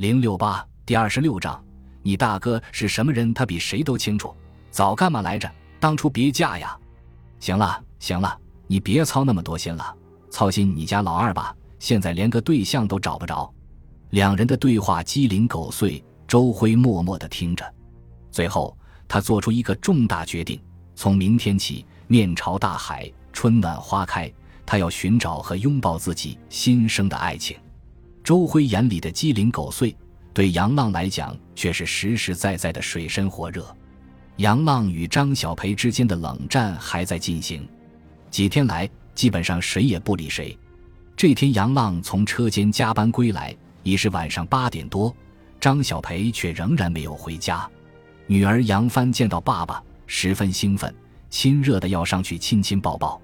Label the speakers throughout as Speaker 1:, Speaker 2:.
Speaker 1: 零六八第二十六章，你大哥是什么人？他比谁都清楚。早干嘛来着？当初别嫁呀！行了行了，你别操那么多心了，操心你家老二吧。现在连个对象都找不着。两人的对话鸡零狗碎，周辉默默的听着。最后，他做出一个重大决定：从明天起，面朝大海，春暖花开，他要寻找和拥抱自己新生的爱情。周辉眼里的鸡零狗碎，对杨浪来讲却是实实在在的水深火热。杨浪与张小培之间的冷战还在进行，几天来基本上谁也不理谁。这天，杨浪从车间加班归来，已是晚上八点多，张小培却仍然没有回家。女儿杨帆见到爸爸，十分兴奋，亲热的要上去亲亲抱抱。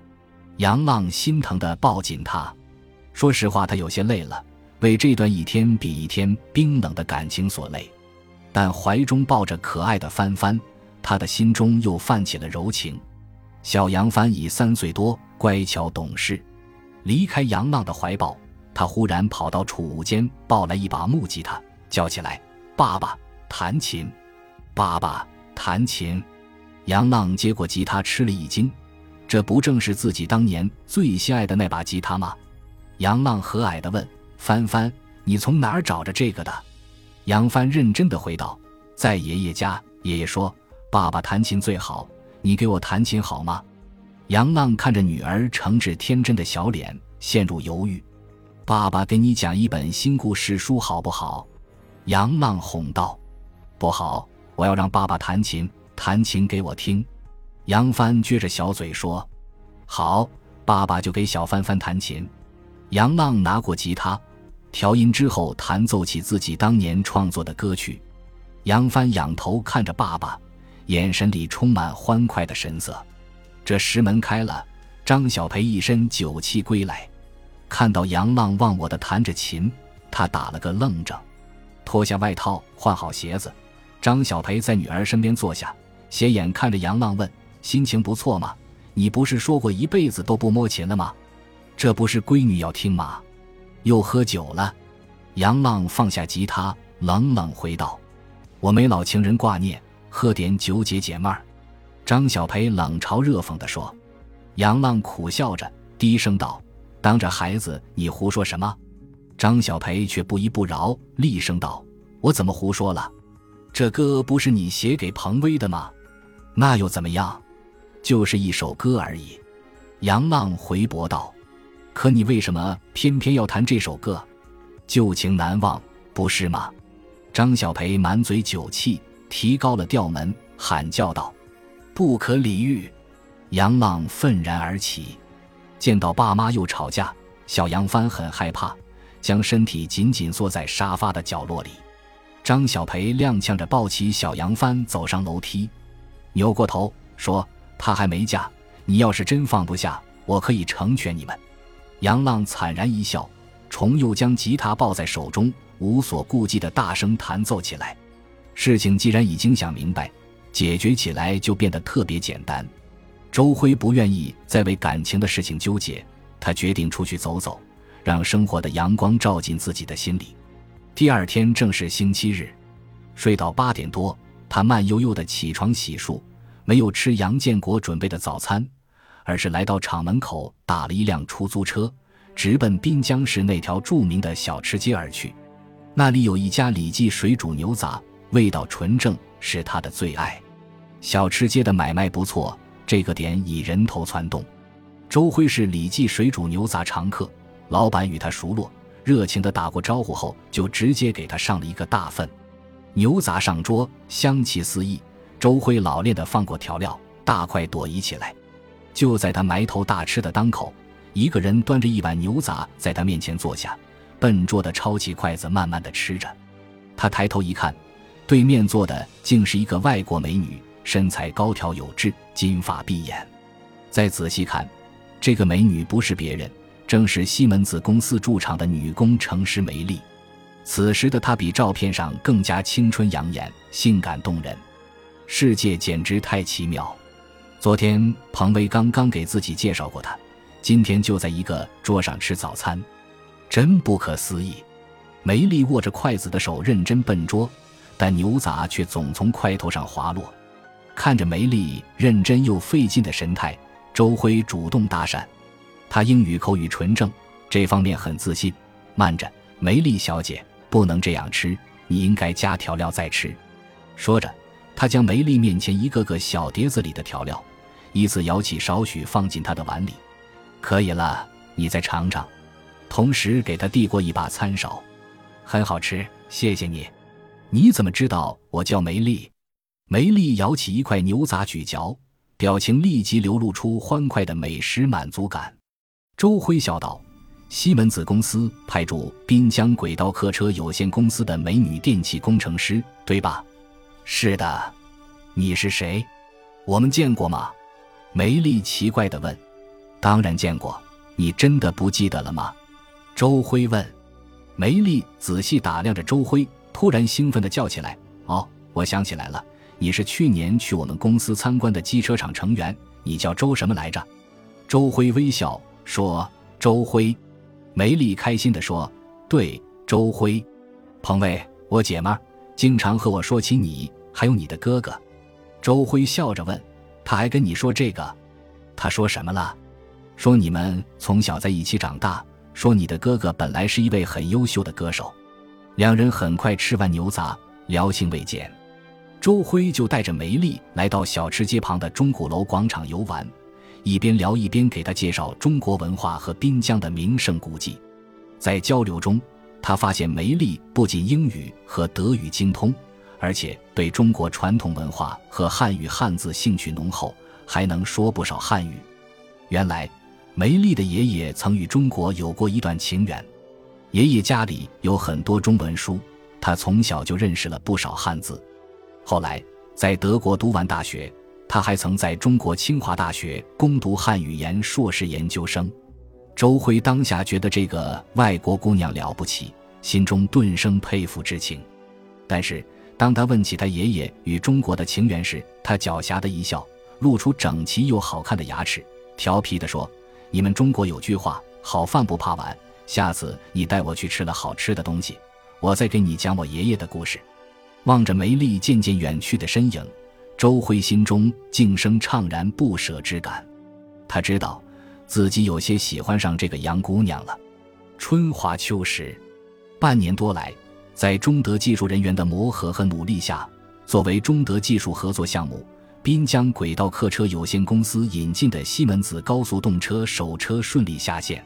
Speaker 1: 杨浪心疼的抱紧他，说实话，他有些累了。为这段一天比一天冰冷的感情所累，但怀中抱着可爱的帆帆，他的心中又泛起了柔情。小杨帆已三岁多，乖巧懂事。离开杨浪的怀抱，他忽然跑到储物间，抱来一把木吉他，叫起来：“爸爸，弹琴！爸爸，弹琴！”杨浪接过吉他，吃了一惊：“这不正是自己当年最心爱的那把吉他吗？”杨浪和蔼地问。帆帆，你从哪儿找着这个的？杨帆认真的回道：“在爷爷家。爷爷说，爸爸弹琴最好，你给我弹琴好吗？”杨浪看着女儿诚挚天真的小脸，陷入犹豫。爸爸给你讲一本新故事书好不好？杨浪哄道：“不好，我要让爸爸弹琴，弹琴给我听。”杨帆撅着小嘴说：“好，爸爸就给小帆帆弹琴。”杨浪拿过吉他，调音之后弹奏起自己当年创作的歌曲。杨帆仰头看着爸爸，眼神里充满欢快的神色。这时门开了，张小培一身酒气归来，看到杨浪忘我的弹着琴，他打了个愣怔，脱下外套，换好鞋子。张小培在女儿身边坐下，斜眼看着杨浪问：“心情不错吗？你不是说过一辈子都不摸琴了吗？”这不是闺女要听吗？又喝酒了。杨浪放下吉他，冷冷回道：“我没老情人挂念，喝点酒解解闷儿。”张小培冷嘲热讽地说。杨浪苦笑着，低声道：“当着孩子，你胡说什么？”张小培却不依不饶，厉声道：“我怎么胡说了？这歌不是你写给彭威的吗？那又怎么样？就是一首歌而已。”杨浪回驳道。可你为什么偏偏要弹这首歌？旧情难忘，不是吗？张小培满嘴酒气，提高了调门，喊叫道：“不可理喻！”杨浪愤然而起，见到爸妈又吵架，小杨帆很害怕，将身体紧紧缩在沙发的角落里。张小培踉跄着抱起小杨帆走上楼梯，扭过头说：“她还没嫁，你要是真放不下，我可以成全你们。”杨浪惨然一笑，重又将吉他抱在手中，无所顾忌的大声弹奏起来。事情既然已经想明白，解决起来就变得特别简单。周辉不愿意再为感情的事情纠结，他决定出去走走，让生活的阳光照进自己的心里。第二天正是星期日，睡到八点多，他慢悠悠的起床洗漱，没有吃杨建国准备的早餐。而是来到厂门口，打了一辆出租车，直奔滨江市那条著名的小吃街而去。那里有一家李记水煮牛杂，味道纯正，是他的最爱。小吃街的买卖不错，这个点已人头攒动。周辉是李记水煮牛杂常客，老板与他熟络，热情地打过招呼后，就直接给他上了一个大份牛杂上桌，香气四溢。周辉老练地放过调料，大快朵颐起来。就在他埋头大吃的当口，一个人端着一碗牛杂在他面前坐下，笨拙地抄起筷子，慢慢地吃着。他抬头一看，对面坐的竟是一个外国美女，身材高挑有致，金发碧眼。再仔细看，这个美女不是别人，正是西门子公司驻场的女工程师梅丽。此时的她比照片上更加青春养眼，性感动人。世界简直太奇妙。昨天彭威刚刚给自己介绍过他，今天就在一个桌上吃早餐，真不可思议。梅丽握着筷子的手认真笨拙，但牛杂却总从筷头上滑落。看着梅丽认真又费劲的神态，周辉主动搭讪。他英语口语纯正，这方面很自信。慢着，梅丽小姐，不能这样吃，你应该加调料再吃。说着，他将梅丽面前一个个小碟子里的调料，依次舀起少许放进他的碗里。可以了，你再尝尝。同时给他递过一把餐勺，很好吃，谢谢你。你怎么知道我叫梅丽？梅丽舀起一块牛杂咀嚼，表情立即流露出欢快的美食满足感。周辉笑道：“西门子公司派驻滨江轨道客车有限公司的美女电气工程师，对吧？”“是的。”“你是谁？我们见过吗？”梅丽奇怪地问。“当然见过，你真的不记得了吗？”周辉问，梅丽仔细打量着周辉，突然兴奋地叫起来：“哦，我想起来了，你是去年去我们公司参观的机车厂成员，你叫周什么来着？”周辉微笑说：“周辉。”梅丽开心地说：“对，周辉，彭卫，我姐们儿，经常和我说起你，还有你的哥哥。”周辉笑着问：“他还跟你说这个？他说什么了？说你们从小在一起长大。”说你的哥哥本来是一位很优秀的歌手，两人很快吃完牛杂，聊兴未减。周辉就带着梅丽来到小吃街旁的钟鼓楼广场游玩，一边聊一边给他介绍中国文化和滨江的名胜古迹。在交流中，他发现梅丽不仅英语和德语精通，而且对中国传统文化和汉语汉字兴趣浓厚，还能说不少汉语。原来。梅丽的爷爷曾与中国有过一段情缘，爷爷家里有很多中文书，他从小就认识了不少汉字。后来在德国读完大学，他还曾在中国清华大学攻读汉语言硕士研究生。周辉当下觉得这个外国姑娘了不起，心中顿生佩服之情。但是当他问起他爷爷与中国的情缘时，他狡黠的一笑，露出整齐又好看的牙齿，调皮地说。你们中国有句话，好饭不怕晚。下次你带我去吃了好吃的东西，我再给你讲我爷爷的故事。望着梅丽渐渐远去的身影，周辉心中竟生怅然不舍之感。他知道自己有些喜欢上这个洋姑娘了。春华秋实，半年多来，在中德技术人员的磨合和努力下，作为中德技术合作项目。滨江轨道客车有限公司引进的西门子高速动车首车顺利下线，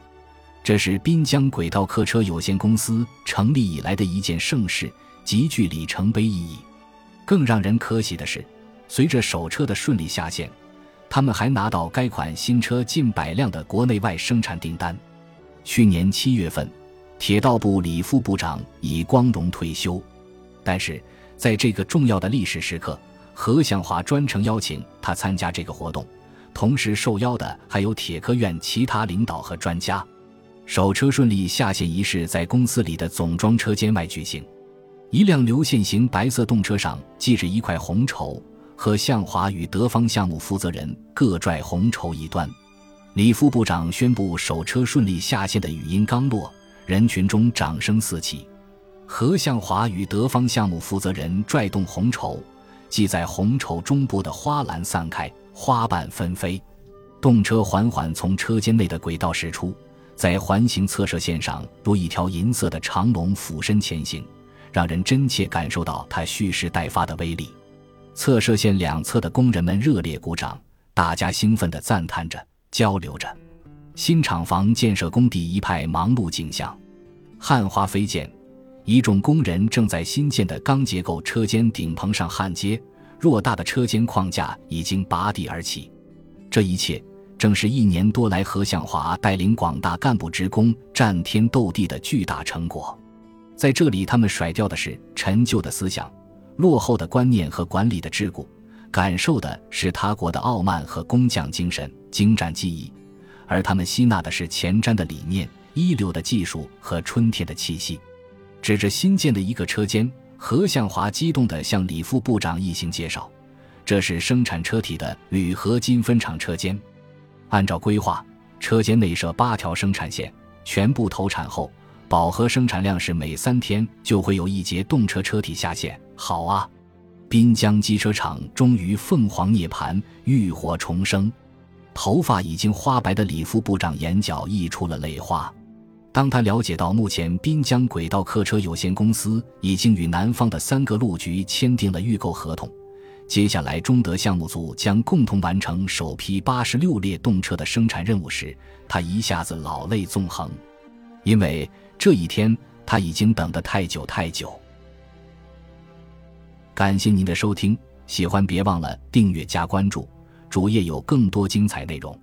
Speaker 1: 这是滨江轨道客车有限公司成立以来的一件盛事，极具里程碑意义。更让人可喜的是，随着首车的顺利下线，他们还拿到该款新车近百辆的国内外生产订单。去年七月份，铁道部李副部长已光荣退休，但是在这个重要的历史时刻。何向华专程邀请他参加这个活动，同时受邀的还有铁科院其他领导和专家。首车顺利下线仪式在公司里的总装车间外举行，一辆流线型白色动车上系着一块红绸，何向华与德方项目负责人各拽红绸一端。李副部长宣布首车顺利下线的语音刚落，人群中掌声四起。何向华与德方项目负责人拽动红绸。系在红绸中部的花篮散开，花瓣纷飞。动车缓缓从车间内的轨道驶出，在环形侧射线上如一条银色的长龙俯身前行，让人真切感受到它蓄势待发的威力。侧射线两侧的工人们热烈鼓掌，大家兴奋地赞叹着，交流着。新厂房建设工地一派忙碌景象，焊花飞溅。一众工人正在新建的钢结构车间顶棚上焊接，偌大的车间框架已经拔地而起。这一切正是一年多来何向华带领广大干部职工战天斗地的巨大成果。在这里，他们甩掉的是陈旧的思想、落后的观念和管理的桎梏，感受的是他国的傲慢和工匠精神、精湛技艺；而他们吸纳的是前瞻的理念、一流的技术和春天的气息。指着新建的一个车间，何向华激动地向李副部长一行介绍：“这是生产车体的铝合金分厂车间。按照规划，车间内设八条生产线，全部投产后，饱和生产量是每三天就会有一节动车车体下线。好啊，滨江机车厂终于凤凰涅槃，浴火重生。头发已经花白的李副部长眼角溢出了泪花。当他了解到目前滨江轨道客车有限公司已经与南方的三个路局签订了预购合同，接下来中德项目组将共同完成首批八十六列动车的生产任务时，他一下子老泪纵横，因为这一天他已经等得太久太久。感谢您的收听，喜欢别忘了订阅加关注，主页有更多精彩内容。